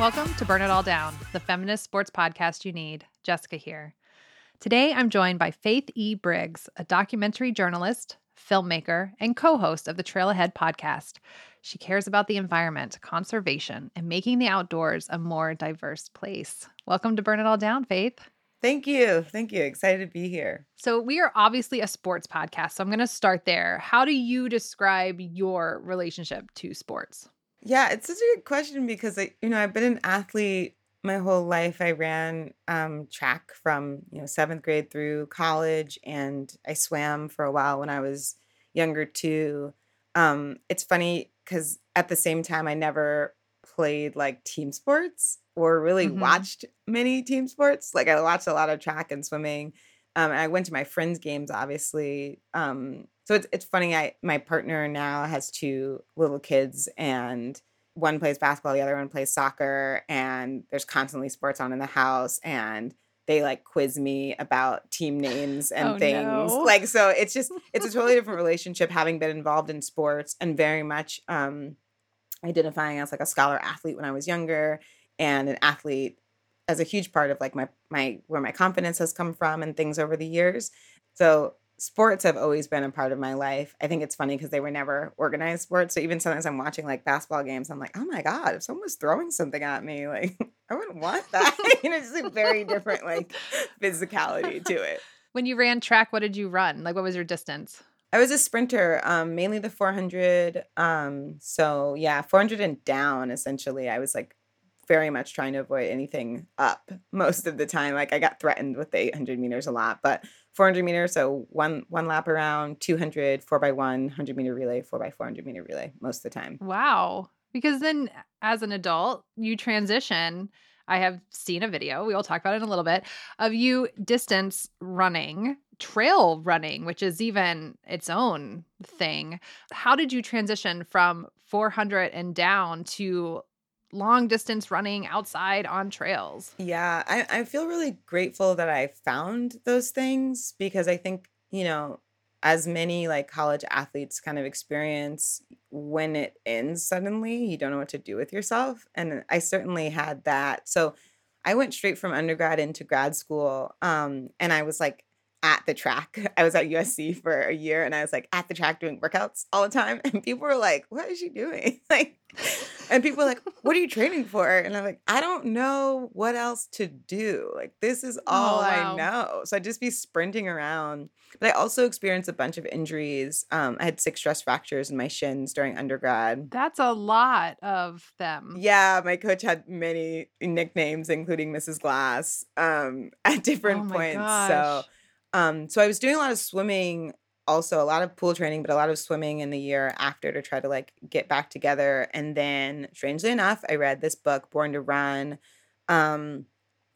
Welcome to Burn It All Down, the feminist sports podcast you need. Jessica here. Today I'm joined by Faith E. Briggs, a documentary journalist, filmmaker, and co host of the Trail Ahead podcast. She cares about the environment, conservation, and making the outdoors a more diverse place. Welcome to Burn It All Down, Faith. Thank you. Thank you. Excited to be here. So, we are obviously a sports podcast, so I'm going to start there. How do you describe your relationship to sports? Yeah, it's such a good question because I, you know, I've been an athlete my whole life. I ran um, track from you know seventh grade through college, and I swam for a while when I was younger too. Um, it's funny because at the same time, I never played like team sports or really Mhm. watched many team sports. Like I watched a lot of track and swimming. Um, and I went to my friends' games, obviously. Um, so it's it's funny. I my partner now has two little kids, and one plays basketball, the other one plays soccer, and there's constantly sports on in the house, and they like quiz me about team names and Oh, things. no. Like so, it's just it's a totally different relationship having been involved in sports and very much um, identifying as like a scholar athlete when I was younger and an athlete as a huge part of like my my where my confidence has come from and things over the years. So sports have always been a part of my life. I think it's funny because they were never organized sports. So even sometimes I'm watching like basketball games, I'm like, oh my god, if someone was throwing something at me, like I wouldn't want that. you know, it's just a very different like physicality to it. When you ran track, what did you run? Like, what was your distance? I was a sprinter, um, mainly the 400. Um, so yeah, 400 and down. Essentially, I was like very much trying to avoid anything up most of the time. Like I got threatened with the 800 meters a lot, but 400 meters, so one one lap around, 200, four by one, 100 meter relay, four by 400 meter relay most of the time. Wow. Because then as an adult, you transition. I have seen a video, we will talk about it in a little bit, of you distance running, trail running, which is even its own thing. How did you transition from 400 and down to long distance running outside on trails? Yeah, I, I feel really grateful that I found those things because I think, you know, as many like college athletes kind of experience when it ends suddenly, you don't know what to do with yourself. And I certainly had that. So I went straight from undergrad into grad school. Um, and I was like at the track. I was at USC for a year and I was like at the track doing workouts all the time. And people were like, what is she doing? like, and people were like, what are you training for? And I'm like, I don't know what else to do. Like, this is all Oh, wow. I know. So I'd just be sprinting around. But I also experienced a bunch of injuries. Um, I had six stress fractures in my shins during undergrad. That's a lot of them. Yeah, my coach had many nicknames, including Mrs. Glass, um, at different Oh points. So, um, so I was doing a lot of swimming, also a lot of pool training, but a lot of swimming in the year after to try to like get back together. And then, strangely enough, I read this book, Born to Run, um,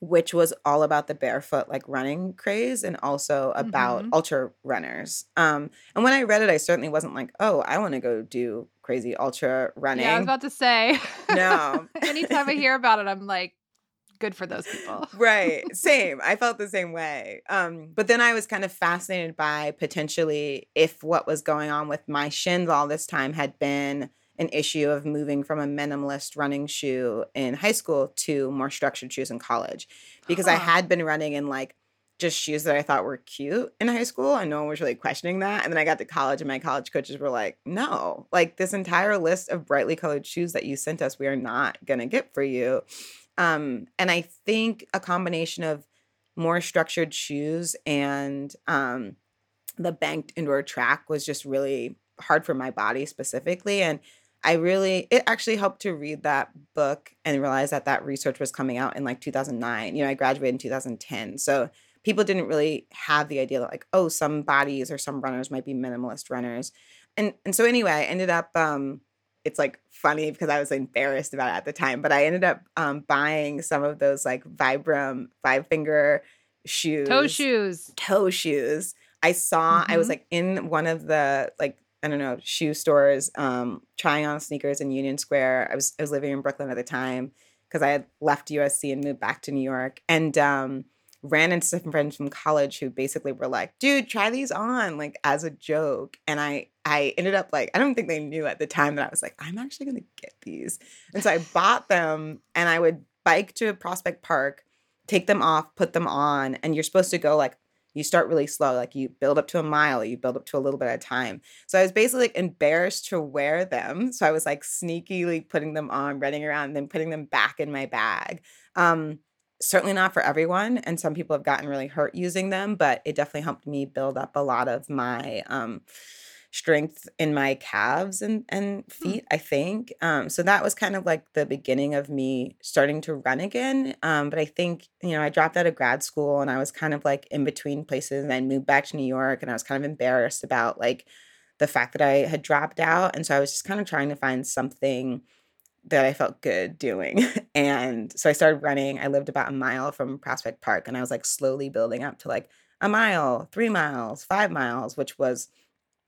which was all about the barefoot like running craze and also about Mhm. ultra runners. Um, and when I read it, I certainly wasn't like, oh, I want to go do crazy ultra running. Yeah, I was about to say. No. Anytime I hear about it, I'm like, good for those people. right same i felt the same way um but then i was kind of fascinated by potentially if what was going on with my shins all this time had been an issue of moving from a minimalist running shoe in high school to more structured shoes in college because i Huh. had been running in like just shoes that I thought were cute in high school, and no one was really questioning that. And then I got to college, and my college coaches were like, "No, like this entire list of brightly colored shoes that you sent us, we are not gonna get for you." Um, and I think a combination of more structured shoes and um, the banked indoor track was just really hard for my body specifically. And I really, it actually helped to read that book and realize that that research was coming out in like 2009. You know, I graduated in 2010. So people didn't really have the idea that like, oh, some bodies or some runners might be minimalist runners. And, and so anyway, I ended up, um, it's like funny because I was embarrassed about it at the time, but I ended up um, buying some of those like Vibram five finger shoes, Toe shoes. toe shoes. I saw I was Mhm. like in one of the like I don't know shoe stores, um, trying on sneakers in Union Square. I was I was living in Brooklyn at the time because I had left USC and moved back to New York, and um, ran into some friends from college who basically were like, dude, try these on, like as a joke. And I I ended up like, I don't think they knew at the time that I was like, I'm actually gonna get these. And so I bought them and I would bike to Prospect Park, take them off, put them on, and you're supposed to go like you start really slow, like you build up to a mile, you build up to a little bit at a time. So I was basically like embarrassed to wear them. So I was like sneakily putting them on, running around, and then putting them back in my bag. Um, certainly not for everyone, and some people have gotten really hurt using them, but it definitely helped me build up a lot of my um, strength in my calves and and feet i think. Um so that was kind of like the beginning of me starting to run again um but i think you know i dropped out of grad school and i was kind of like in between places and i moved back to new york and i was kind of embarrassed about like the fact that i had dropped out and so i was just kind of trying to find something that i felt good doing. And so i started running. I lived about a mile from prospect park and i was like slowly building up to like a mile three miles five miles which was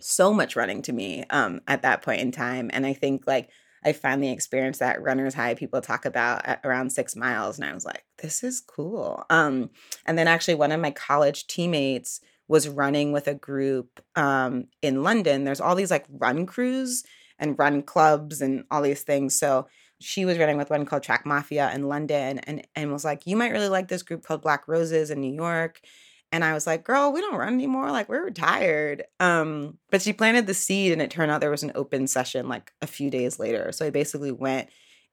so much running to me um at that point in time. And i think like i finally experienced that runner's high people talk about at around six miles and i was like this is cool. Um and then actually one of my college teammates was running with a group um in london. There's all these like run crews and run clubs and all these things so she was running with one called track mafia in london and and was like you might really like this group called black roses in new york and I was like, girl, we don't run anymore. Like we're retired. Um, but she planted the seed and it turned out there was an open session like a few days later. So I basically went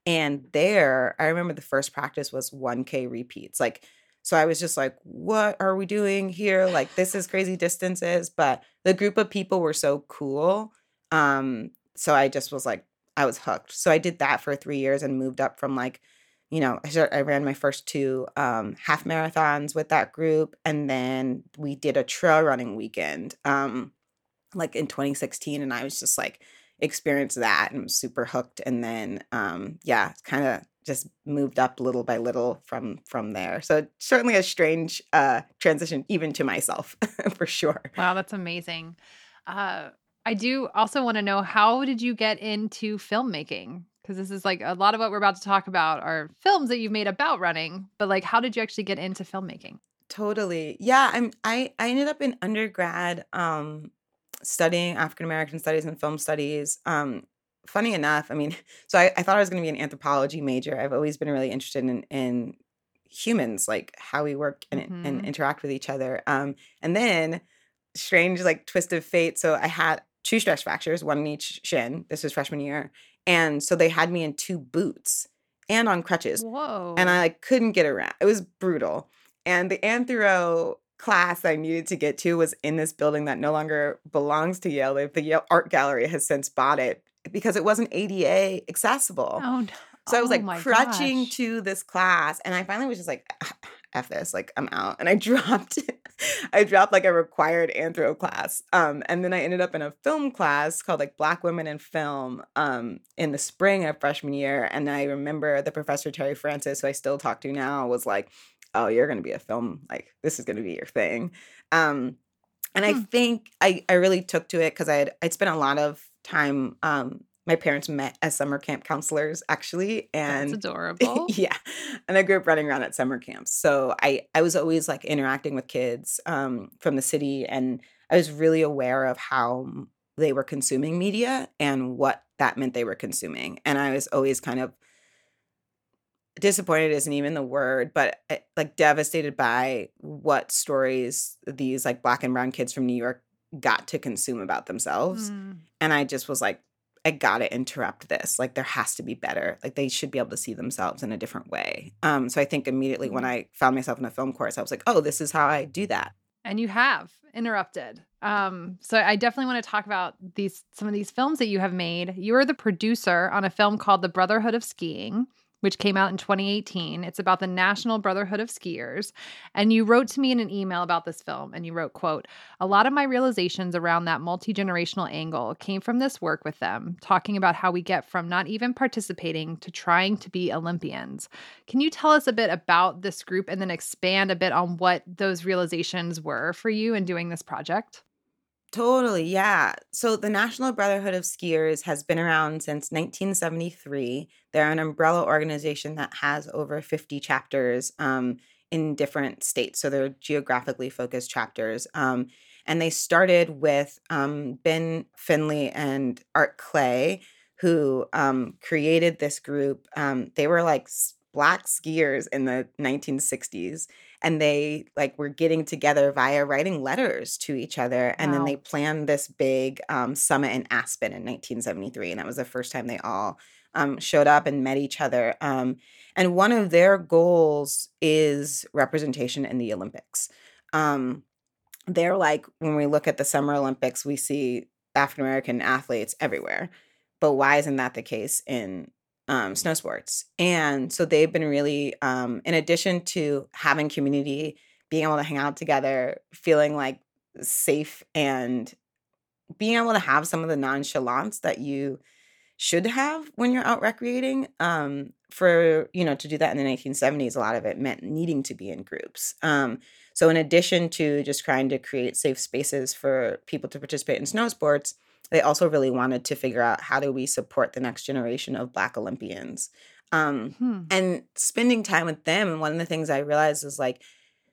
and there, I remember the first practice was 1K repeats. Like, so I was just like, what are we doing here? Like, this is crazy distances. But the group of people were so cool. Um, so I just was like, I was hooked. So I did that for three years and moved up from like you know, I, I ran my first two um, half marathons with that group, and then we did a trail running weekend, um, like in 2016, and I was just like experienced that and was super hooked, and then um, yeah, kind of just moved up little by little from from there. So certainly a strange uh, transition, even to myself, for sure. Wow, that's amazing. Uh, I do also want to know how did you get into filmmaking? Because this is like a lot of what we're about to talk about are films that you've made about running, but like, how did you actually get into filmmaking? Totally. Yeah, I'm I I ended up in undergrad um studying African American studies and film studies. Um funny enough, I mean, so I, I thought I was gonna be an anthropology major. I've always been really interested in in humans, like how we work and, and Mhm. interact with each other. Um and then strange like twist of fate. So I had two stress fractures, one in each shin. This was freshman year. And so they had me in two boots and on crutches Whoa. and I like, couldn't get around. It was brutal. And the anthro class I needed to get to was in this building that no longer belongs to Yale. The Yale Art Gallery has since bought it because it wasn't ADA accessible. oh, no. So I was Oh like my crutching gosh. to this class, and I finally was just like, "F this!" Like I'm out, and I dropped, I dropped like a required anthro class, um, and then I ended up in a film class called like Black Women in Film, um, in the spring of freshman year, and I remember the professor Terri Francis, who I still talk to now, was like, "Oh, you're gonna be a film, like this is gonna be your thing," um, and I Hmm. think I I really took to it because I had I'd spent a lot of time. Um, my parents met as summer camp counselors actually, That's and adorable. yeah and i grew up running around at summer camps so i i was always like interacting with kids um from the city and i was really aware of how they were consuming media and what that meant they were consuming and i was always kind of disappointed isn't even the word but eh, like devastated by what stories these like black and brown kids from new york got to consume about themselves Mm. and I just was like, I gotta interrupt this. Like there has to be better. Like they should be able to see themselves in a different way. Um, so I think immediately when Mhm. I found myself in a film course, I was like, oh, this is how I do that. and you have interrupted um so i definitely want to talk about these some of these films that you have made you are the producer on a film called the brotherhood of skiing which came out in 2018 it's about the national brotherhood of skiers. And you wrote to me in an email about this film and you wrote quote a lot of my realizations around that multi-generational angle came from this work with them talking about how we get from not even participating to trying to be olympians. Can you tell us a bit about this group and then expand a bit on what those realizations were for you in doing this project? Totally, yeah. So the National Brotherhood of Skiers has been around since 1973. They're an umbrella organization that has over 50 chapters um, in different states. So they're geographically focused chapters. Um, and they started with um, Ben Finley and Art Clay, who um, created this group. Um, they were like black skiers in the 1960s and they like were getting together via writing letters to each other and then they planned this big um, summit in aspen in 1973 and that was the first time they all um, showed up and met each other um, and one of their goals is representation in the olympics. Um, they're like when we look at the summer olympics we see african american athletes everywhere but why isn't that the case in um, snow sports. And so they've been really um, in addition to having community being able to hang out together feeling like safe and being able to have some of the nonchalance that you should have when you're out recreating um, for you know to do that in the 1970s a lot of it meant needing to be in groups. Um, so in addition to just trying to create safe spaces for people to participate in snow sports they also really wanted to figure out how do we support the next generation of black olympians um, Hmm. and spending time with them and one of the things i realized is like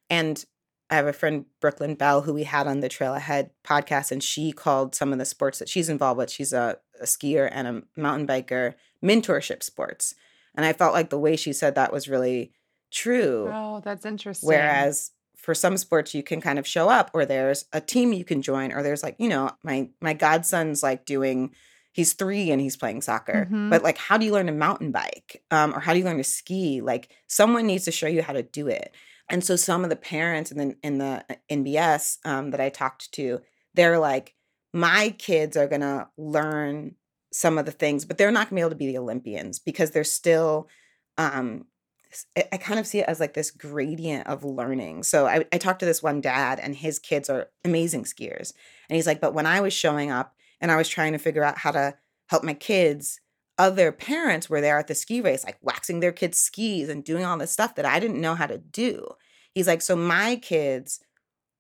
and i have a friend brooklyn bell who we had on the trail ahead podcast and she called some of the sports that she's involved with she's a, a skier and a mountain biker mentorship sports and i felt like the way she said that was really true Oh, that's interesting. Whereas for some sports you can kind of show up or there's a team you can join or there's like, you know, my my godson's like doing he's 3 and he's playing soccer. Mhm. But like how do you learn to mountain bike? Um or how do you learn to ski? Like someone needs to show you how to do it. And so some of the parents in the in the uh, NBS um that I talked to, they're like my kids are going to learn some of the things, but they're not going to be able to be the Olympians because they're still um I kind of see it as like this gradient of learning. So I, I talked to this one dad, and his kids are amazing skiers. And he's like, but when I was showing up and I was trying to figure out how to help my kids, other parents were there at the ski race, like waxing their kids' skis and doing all this stuff that I didn't know how to do. He's like, so my kids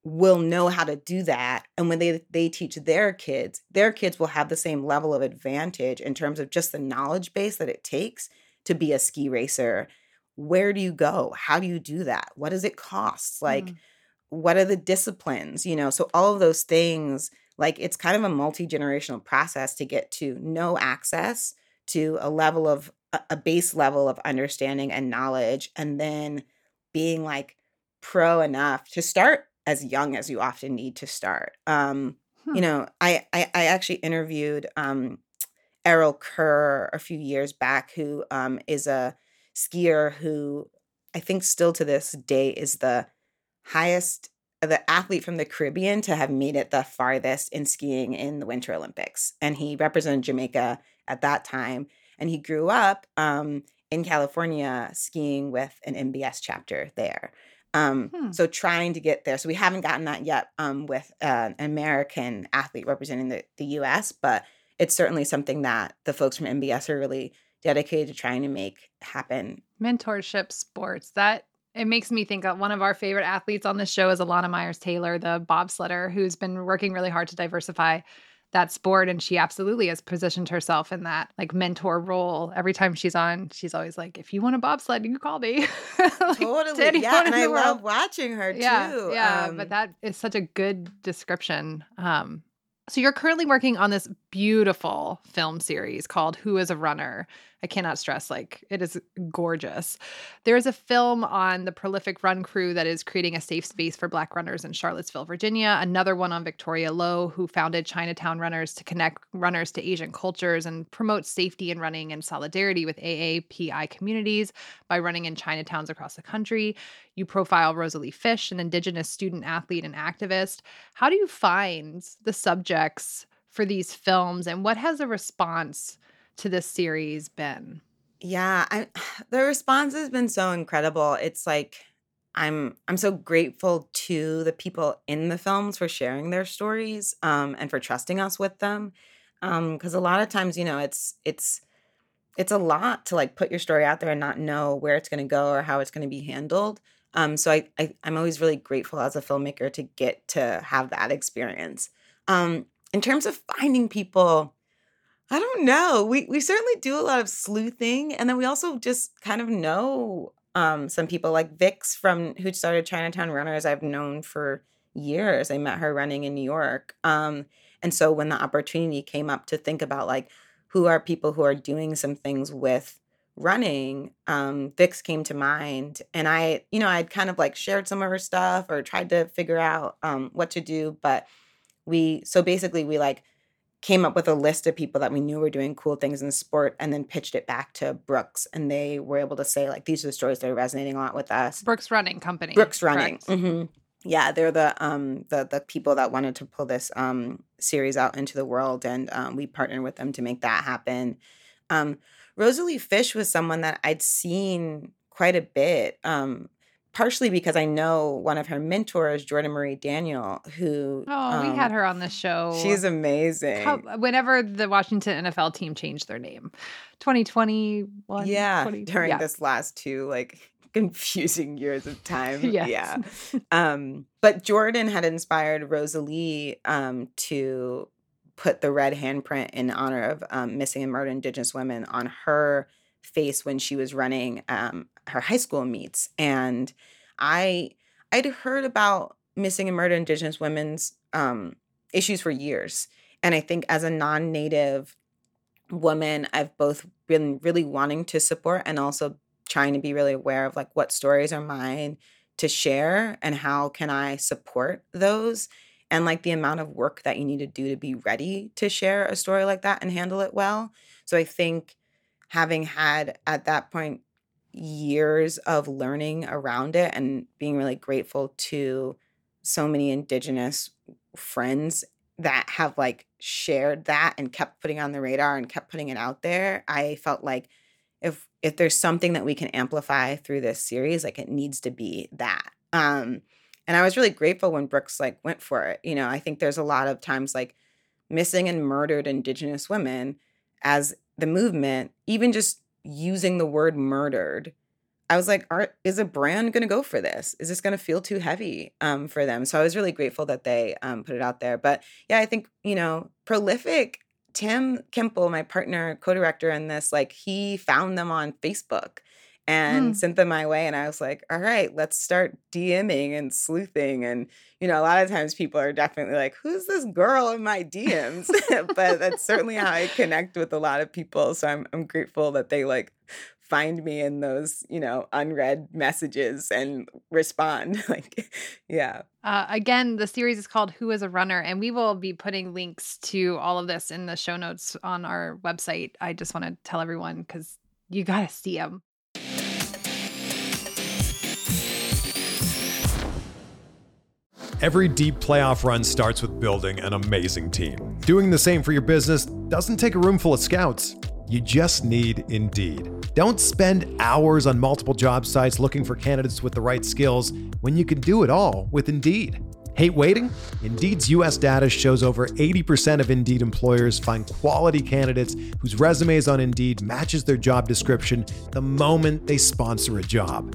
will know how to do that and when they they teach their kids their kids will have the same level of advantage in terms of just the knowledge base that it takes to be a ski racer where do you go? How do you do that? What does it cost? Like Mm. what are the disciplines you know? So all of those things like it's kind of a multi-generational process to get to no access to a level of a a base level of understanding and knowledge and then being like pro enough to start as young as you often need to start. Um Hmm. you know I, I i actually interviewed um errol kerr a few years back who um is a skier who i think still to this day is the highest the athlete from the caribbean to have made it the farthest in skiing in the winter olympics and he represented jamaica at that time and he grew up um in california skiing with an nbs chapter there um, Hmm. so trying to get there. So we haven't gotten that yet um, with uh, an American athlete representing the, the US, but it's certainly something that the folks from NBS are really dedicated to trying to make happen. mentorship sports that it makes me think of one of our favorite athletes on this show is Elana Meyers Taylor, the bobsledder, who's been working really hard to diversify that sport. And she absolutely has positioned herself in that like mentor role. Every time she's on, she's always like, if you want a bobsled, you can call me. Like, totally. Yeah. And I world. love watching her yeah, too. Yeah, Um, but that is such a good description. Um, so you're currently working on this beautiful film series called Who is a Runner. I cannot stress like it is gorgeous. There is a film on the prolific run crew that is creating a safe space for black runners in Charlottesville, Virginia. Another one on Victoria Lowe who founded Chinatown Runners to connect runners to Asian cultures and promote safety in running and solidarity with AAPI communities by running in Chinatowns across the country. You profile Rosalie Fish, an Indigenous student athlete and activist. How do you find the subjects for these films, and what has the response to this series been? yeah I, the response has been so incredible it's like i'm i'm so grateful to the people in the films for sharing their stories um and for trusting us with them um because a lot of times you know it's it's it's a lot to like put your story out there and not know where it's going to go or how it's going to be handled um so I, I i'm always really grateful as a filmmaker to get to have that experience um in terms of finding people I don't know. We we certainly do a lot of sleuthing, and then we also just kind of know um, some people like Vix from who started Chinatown Runners. I've known for years. I met her running in New York. Um, and so when the opportunity came up to think about like who are people who are doing some things with running, um, Vix came to mind. And I, you know, I'd kind of like shared some of her stuff or tried to figure out um, what to do. But we, so basically, we like came up with a list of people that we knew were doing cool things in sport and then pitched it back to Brooks. And they were able to say, like, these are the stories that are resonating a lot with us. Brooks Running Company. Brooks Running. correct? hmm Yeah, they're the um the the people that wanted to pull this um series out into the world, and um, we partnered with them to make that happen. Um, Rosalie Fish was someone that I'd seen quite a bit, um, partially because I know one of her mentors, Jordan Marie Daniel, who Oh, we um, had her on the show. She's amazing. How- whenever the Washington NFL team changed their name, 2021. yeah, 20 during yeah. this last two like confusing years of time. Yes. Yeah. Um, but Jordan had inspired Rosalie um, to put the red handprint in honor of um, missing and murdered Indigenous women on her face when she was running um, her high school meets. And I I'd heard about missing and murdered Indigenous women's um, issues for years, and I think as a non-native woman, I've both been really wanting to support and also trying to be really aware of like what stories are mine to share and how can I support those and like the amount of work that you need to do to be ready to share a story like that and handle it well. So I think having had at that point years of learning around it and being really grateful to so many indigenous friends that have like shared that and kept putting on the radar and kept putting it out there i felt like if if there's something that we can amplify through this series like it needs to be that um and i was really grateful when brooks like went for it you know i think there's a lot of times like missing and murdered indigenous women as the movement even just using the word murdered i was like are, is a brand going to go for this? Is this going to feel too heavy um, for them? So i was really grateful that they um, put it out there but yeah i think you know prolific tim kemple my partner co-director in this like he found them on facebook and Mm. sent them my way and i was like all right let's start dming and sleuthing and you know a lot of times people are definitely like who's this girl in my dms but that's certainly how i connect with a lot of people so i'm, I'm grateful that they like find me in those you know unread messages and respond like yeah Uh, again, the series is called Who is a Runner, and we will be putting links to all of this in the show notes on our website. I just want to tell everyone because you got to see them. Every deep playoff run starts with building an amazing team. Doing the same for your business doesn't take a room full of scouts. You just need Indeed. Don't spend hours on multiple job sites looking for candidates with the right skills when you can do it all with Indeed. Hate waiting? Indeed's US data shows over 80% of Indeed employers find quality candidates whose resumes on Indeed matches their job description the moment they sponsor a job.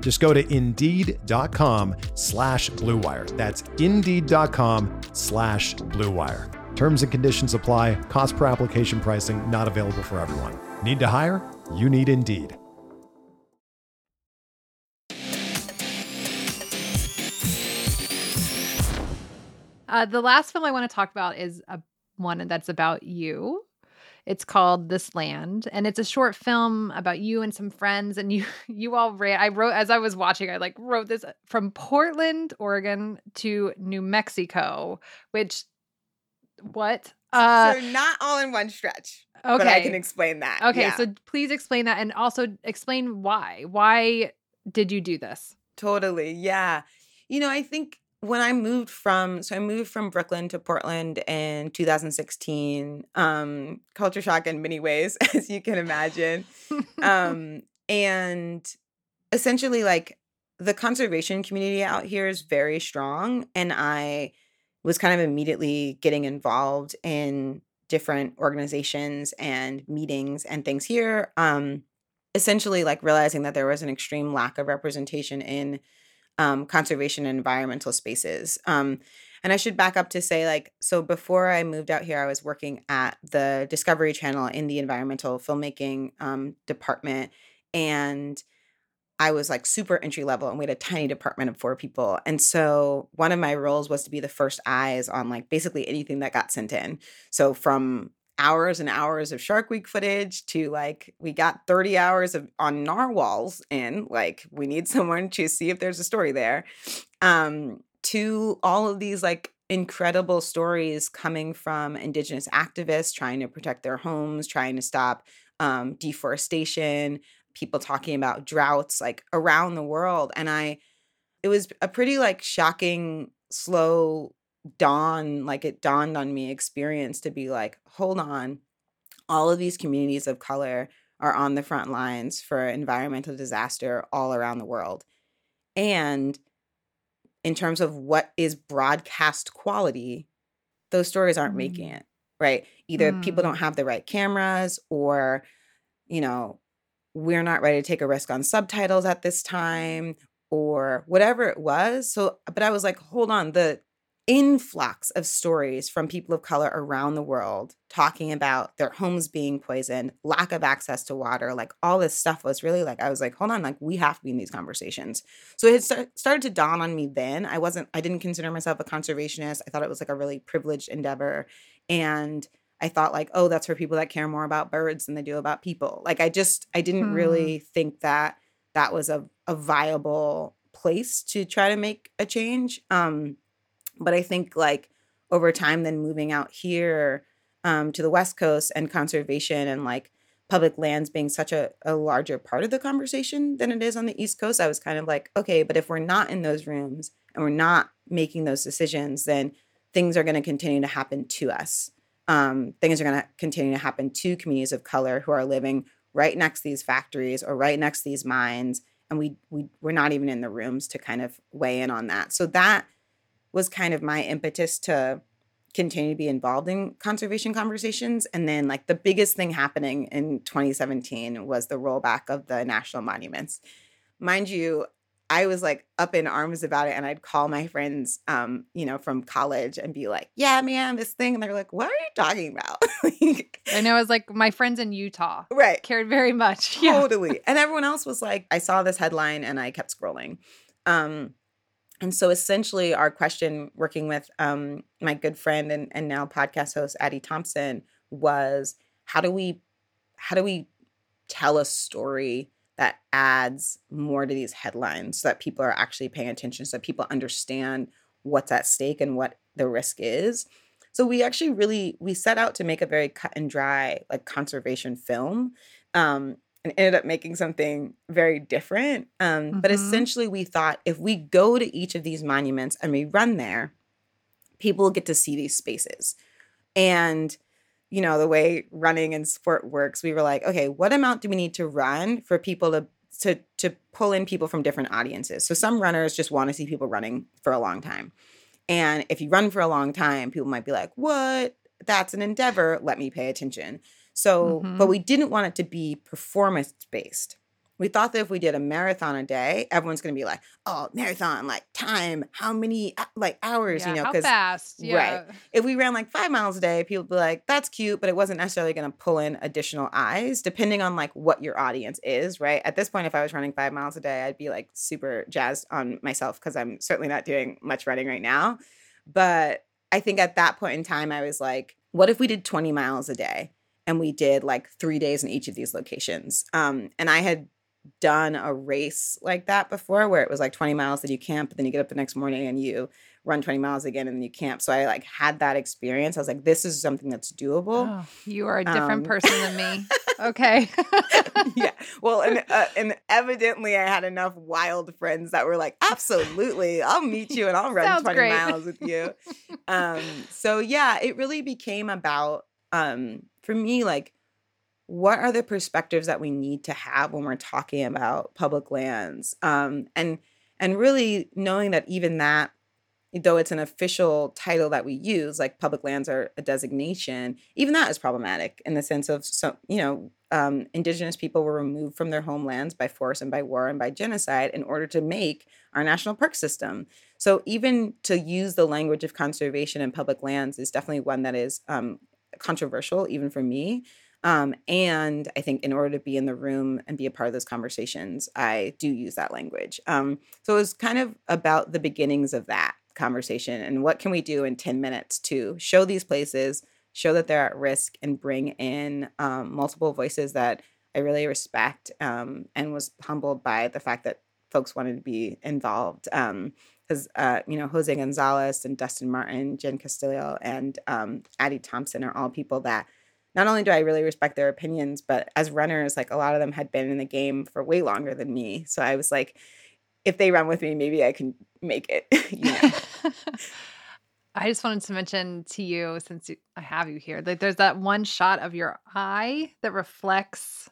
Just go to Indeed.com slash BlueWire. That's Indeed.com slash BlueWire. Terms and conditions apply. Cost per application pricing not available for everyone. Need to hire? You need Indeed. Uh, the last film I want to talk about is a one that's about you. It's called This Land, and it's a short film about you and some friends. And you, you all ran. I wrote as I was watching. I like wrote this from Portland, Oregon, to New Mexico. Which, what? Uh, so not all in one stretch okay. but i can explain that okay, Yeah. so please explain that, and also explain why. Why did you do this? Totally. Yeah. You know, I think when I moved from so I moved from Brooklyn to Portland in 2016, um, culture shock in many ways, as you can imagine. Um, and essentially like the conservation community out here is very strong and I was kind of immediately getting involved in different organizations and meetings and things here um essentially like realizing that there was an extreme lack of representation in um, conservation and environmental spaces um, and i should back up to say like so before i moved out here i was working at the discovery channel in the environmental filmmaking um, department and I was like super entry level and we had a tiny department of four people. And so one of my roles was to be the first eyes on like basically anything that got sent in. So from hours and hours of Shark Week footage to like we got 30 hours of on narwhals in, like we need someone to see if there's a story there. Um, to all of these like incredible stories coming from indigenous activists trying to protect their homes, trying to stop um, deforestation, people talking about droughts like around the world and i it was a pretty like shocking slow dawn like it dawned on me experience to be like hold on all of these communities of color are on the front lines for environmental disaster all around the world and in terms of what is broadcast quality those stories aren't making Mm. it right either people Mm. don't have the right cameras or you know we're not ready to take a risk on subtitles at this time or whatever it was. So, but I was like, hold on, the influx of stories from people of color around the world talking about their homes being poisoned, lack of access to water, like all this stuff was really like, I was like, hold on, like we have to be in these conversations. So it start, started to dawn on me then. I wasn't, I didn't consider myself a conservationist. I thought it was like a really privileged endeavor. And I thought like, oh, that's for people that care more about birds than they do about people. Like I just I didn't Hmm. really think that that was a, a viable place to try to make a change. Um, but I think like over time, then moving out here um, to the West Coast and conservation and like public lands being such a, a larger part of the conversation than it is on the East Coast, I was kind of like, okay, but if we're not in those rooms and we're not making those decisions, then things are going to continue to happen to us. Um, things are going to continue to happen to communities of color who are living right next to these factories or right next to these mines and we we we're not even in the rooms to kind of weigh in on that. So that was kind of my impetus to continue to be involved in conservation conversations. And then like the biggest thing happening in 2017 was the rollback of the national monuments. Mind you I was like up in arms about it and I'd call my friends um you know from college and be like yeah man this thing and they're like what are you talking about? Like, I know it was like my friends in Utah right. cared very much. Yeah. totally. And everyone else was like i saw this headline and i kept scrolling. Um and so essentially our question working with um my good friend and, and now podcast host addie thompson was how do we how do we tell a story that adds more to these headlines so that people are actually paying attention so that people understand what's at stake and what the risk is? So we actually really we set out to make a very cut and dry like conservation film um and ended up making something very different um but Mhm. essentially we thought if we go to each of these monuments and we run there people get to see these spaces. And you know the way running and sport works we were like okay what amount do we need to run for people to to to pull in people from different audiences? So some runners just want to see people running for a long time. And if you run for a long time people might be like what? That's an endeavor. Let me pay attention so but Mhm. we didn't want it to be performance based we thought that if we did a marathon a day everyone's going to be like oh marathon like time how many uh, like hours Yeah, you know how because fast? Yeah. Right. if we ran like five miles a day, people would be like, that's cute, but it wasn't necessarily going to pull in additional eyes, depending on like what your audience is, right? At this point, if I was running five miles a day, I'd be like super jazzed on myself because I'm certainly not doing much running right now. But I think at that point in time, I was like, what if we did 20 miles a day and we did like three days in each of these locations? Um, and I had done a race like that before where it was like 20 miles that you camp, but then you get up the next morning and you run 20 miles again and then you camp. So I like had that experience. I was like, this is something that's doable. Oh, you are a different Um, person than me. Okay. yeah. Well, and uh, and evidently I had enough wild friends that were like, absolutely, I'll meet you and I'll run Sounds 20 great. miles with you. um, so yeah, it really became about um for me like what are the perspectives that we need to have when we're talking about public lands? Um and and really knowing that even that though it's an official title that we use like public lands are a designation even that is problematic in the sense of some you know um, indigenous people were removed from their homelands by force and by war and by genocide in order to make our national park system. So even to use the language of conservation and public lands is definitely one that is um, controversial even for me um, and I think in order to be in the room and be a part of those conversations, I do use that language. Um, so it was kind of about the beginnings of that conversation and what can we do in 10 minutes to show these places, show that they're at risk, and bring in um, multiple voices that I really respect um, and was humbled by the fact that folks wanted to be involved. Because, uh, you know, Jose Gonzalez and Dustin Martin, Jen Castillo, and um, Addie Thompson are all people that not only do I really respect their opinions, but as runners, like a lot of them had been in the game for way longer than me. So I was like, if they run with me, maybe I can make it. you know? I just wanted to mention to you, since I have you here, that there's that one shot of your eye that reflects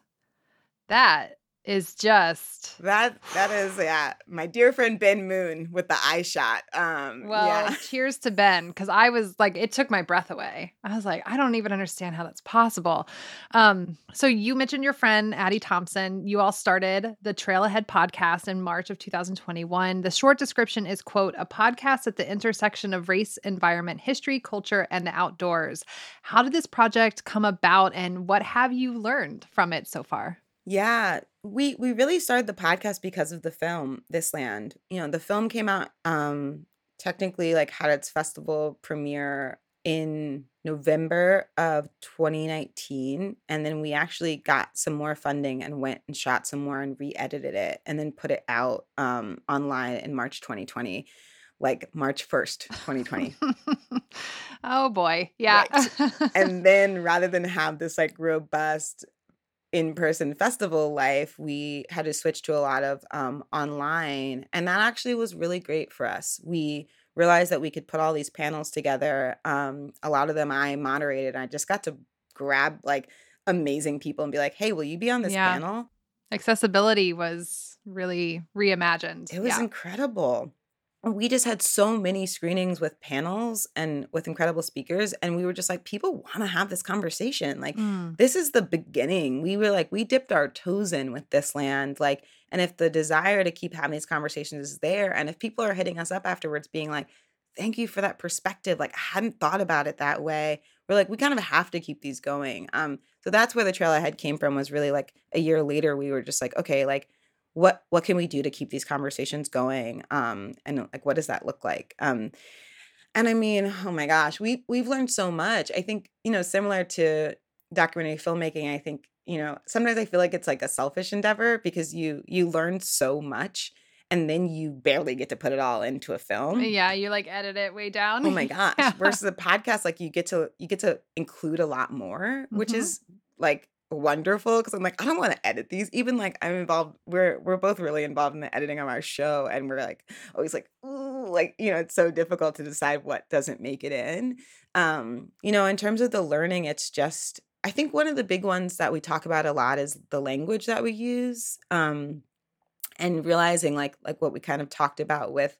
that is just That that is yeah, my dear friend Ben Moon with the eye shot. Um well. yeah. Cheers to Ben because I was like, it took my breath away. I was like, I don't even understand how that's possible. Um, so you mentioned your friend Addie Thompson. You all started the Trail Ahead podcast in March of 2021. The short description is quote a podcast at the intersection of race, environment, history, culture, and the outdoors. How did this project come about, and what have you learned from it so far? Yeah, we we really started the podcast because of the film This Land. You know, the film came out um technically like had its festival premiere in November of 2019 and then we actually got some more funding and went and shot some more and re-edited it and then put it out um online in March 2020 like March 1st 2020 oh boy, yeah. and then rather than have this like robust in-person festival life we had to switch to a lot of um, online and that actually was really great for us we realized that we could put all these panels together um, a lot of them i moderated i just got to grab like amazing people and be like hey will you be on this Yeah. panel Accessibility was really reimagined. it was yeah. incredible we just had so many screenings with panels and with incredible speakers and we were just like people want to have this conversation like Mm. this is the beginning. We were like, we dipped our toes in with this land. Like, and if the desire to keep having these conversations is there, and if people are hitting us up afterwards being like, thank you for that perspective, like, I hadn't thought about it that way, we're like, we kind of have to keep these going. Um, so that's where the trail ahead came from, was really like a year later, we were just like, okay, like, what what can we do to keep these conversations going um and like what does that look like um and i mean oh my gosh we we've learned so much i think you know similar to documentary filmmaking i think you know sometimes i feel like it's like a selfish endeavor because you you learn so much and then you barely get to put it all into a film Yeah, you like edit it way down. oh my gosh Yeah. versus a podcast like you get to you get to include a lot more which Mhm. is like wonderful because i'm like i don't want to edit these even like i'm involved we're we're both really involved in the editing of our show and we're like always like Ooh, like you know it's so difficult to decide what doesn't make it in. Um you know in terms of the learning it's just i think one of the big ones that we talk about a lot is the language that we use um and realizing like like what we kind of talked about with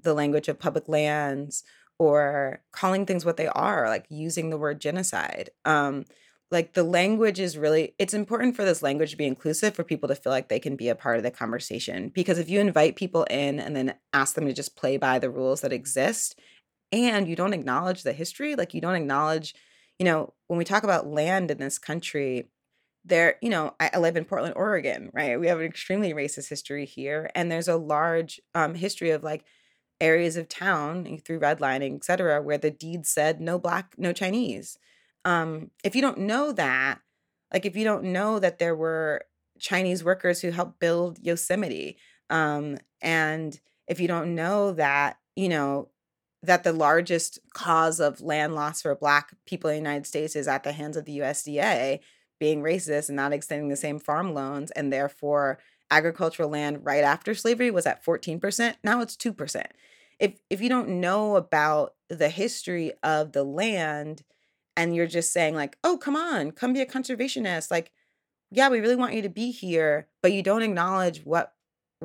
the language of public lands or calling things what they are like using the word genocide um like the language is really it's important for this language to be inclusive for people to feel like they can be a part of the conversation. Because if you invite people in and then ask them to just play by the rules that exist and you don't acknowledge the history like you don't acknowledge you know when we talk about land in this country there you know I, I live in portland oregon right? We have an extremely racist history here and there's a large um, history of like areas of town eh, through redlining et cetera where the deed said no black no chinese um, if you don't know that like if you don't know that there were chinese workers who helped build yosemite um, and if you don't know that you know that the largest cause of land loss for black people in the united states is at the hands of the usda being racist and not extending the same farm loans and therefore agricultural land right after slavery was at 14% now it's 2% if if you don't know about the history of the land and you're just saying like oh come on come be a conservationist like yeah we really want you to be here but you don't acknowledge what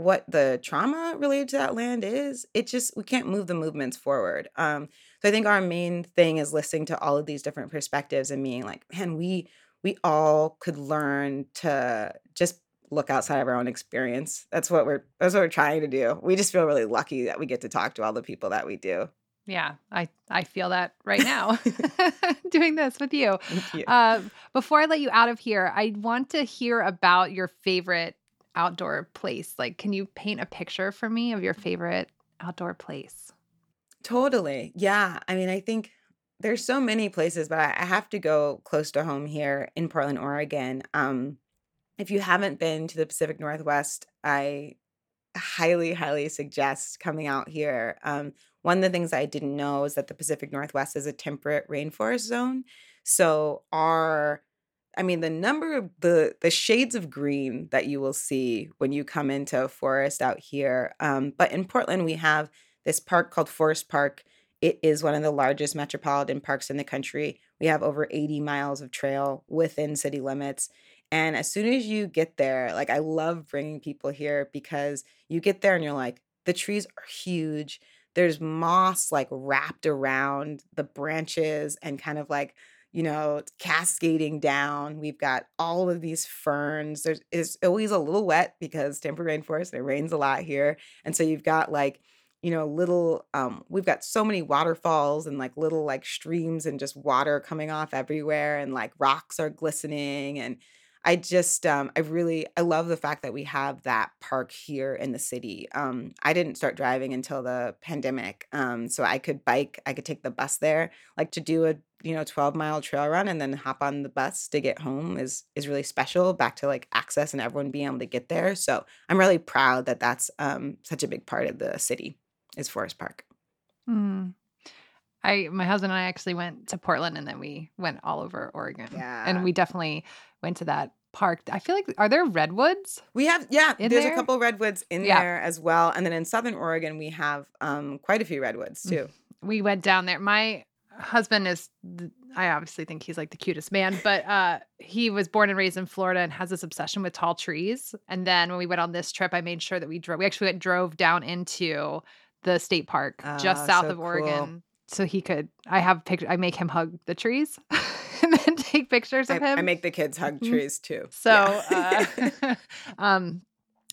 what the trauma related to that land is, it just we can't move the movements forward. Um, so I think our main thing is listening to all of these different perspectives and being like, man, we we all could learn to just look outside of our own experience. That's what we're that's what we're trying to do. We just feel really lucky that we get to talk to all the people that we do. Yeah, I I feel that right now doing this with you. Thank you. Uh, before I let you out of here, I want to hear about your favorite outdoor place. Like, can you paint a picture for me of your favorite outdoor place? Totally. Yeah. I mean, I think there's so many places, but I, I have to go close to home here in Portland, Oregon. Um, if you haven't been to the Pacific Northwest, I highly, highly suggest coming out here. Um, one of the things I didn't know is that the Pacific Northwest is a temperate rainforest zone. So our I mean the number of the the shades of green that you will see when you come into a forest out here. Um, but in Portland, we have this park called Forest Park. It is one of the largest metropolitan parks in the country. We have over 80 miles of trail within city limits. And as soon as you get there, like I love bringing people here because you get there and you're like, the trees are huge. There's moss like wrapped around the branches and kind of like, you know, cascading down. We've got all of these ferns. There's it's always a little wet because temperate rainforest, it rains a lot here. And so you've got like you know little um we've got so many waterfalls and like little like streams and just water coming off everywhere and like rocks are glistening and i just um i really i love the fact that we have that park here in the city um i didn't start driving until the pandemic um so i could bike i could take the bus there like to do a you know 12 mile trail run and then hop on the bus to get home is is really special back to like access and everyone being able to get there so i'm really proud that that's um such a big part of the city is Forest Park. Mm. I my husband and I actually went to Portland and then we went all over Oregon. Yeah. And we definitely went to that park. I feel like are there redwoods? We have yeah, there's there? a couple redwoods in Yeah. there as well, and then in Southern Oregon we have um quite a few redwoods Mm. too. We went down there. My husband is I obviously think he's like the cutest man, but uh he was born and raised in Florida and has this obsession with tall trees. And then when we went on this trip, I made sure that we drove we actually went drove down into the state park just Ah, south so of cool. So he could I have picture I make him hug the trees and then take pictures I, of him. I make the kids hug Mhm. trees too. So, Yeah. uh, um,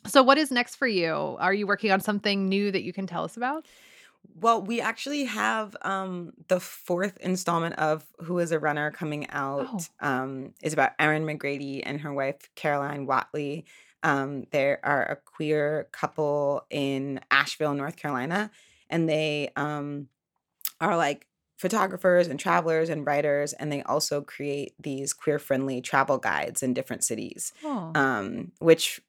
so what is next for you? Are you working on something new that you can tell us about? Well, we actually have um the fourth installment of Who is a Runner coming out. Um is about Erin McGrady and her wife Caroline Watley. Um they are a queer couple in Asheville, North Carolina, and they um are like photographers and travelers and writers and they also create these queer friendly travel guides in different cities Oh, um, which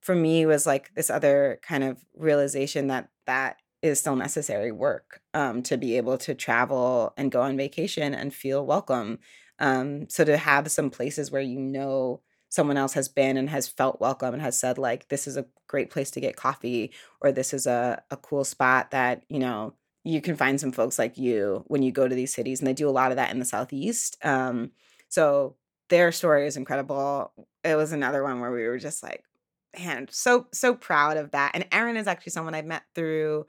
for me was like this other kind of realization that that is still necessary work um, to be able to travel and go on vacation and feel welcome. Um, so to have some places where you know someone else has been and has felt welcome and has said like this is a great place to get coffee or this is a, a cool spot that you know you can find some folks like you when you go to these cities and they do a lot of that in the southeast um, so their story is incredible it was another one where we were just like man so so proud of that and erin is actually someone i met through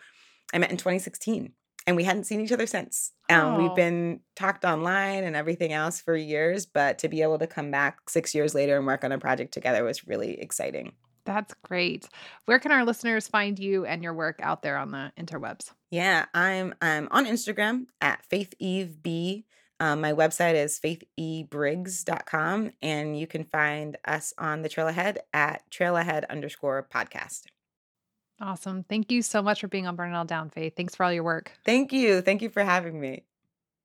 i met in 2016 and we hadn't seen each other since um, Oh. we've been talked online and everything else for years but to be able to come back six years later and work on a project together was really exciting that's great. Where can our listeners find you and your work out there on the interwebs? Yeah i'm i'm on instagram at faith eve b um, my website is faithebriggs.com and you can find us on the trail ahead at trail ahead underscore podcast Awesome. Thank you so much for being on Burn It All Down, Faith. Thanks for all your work. Thank you. Thank you for having me.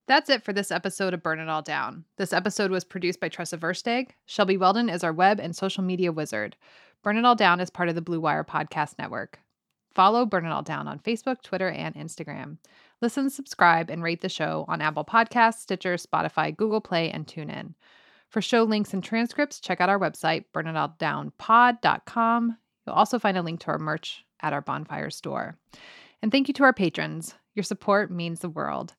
That's it for this episode of Burn It All Down. This episode was produced by Tressa Versteg. Shelby Weldon is our web and social media wizard. Burn It All Down is part of the Blue Wire Podcast Network. Follow Burn It All Down on Facebook, Twitter, and Instagram. Listen, subscribe, and rate the show on Apple Podcasts, Stitcher, Spotify, Google Play, and TuneIn. For show links and transcripts, check out our website, burnitalldownpod.com. You'll also find a link to our merch at our bonfire store. And thank you to our patrons. Your support means the world.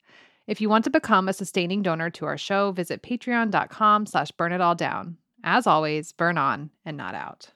If you want to become a sustaining donor to our show, visit patreon.com slash burn it all down. As always, burn on and not out.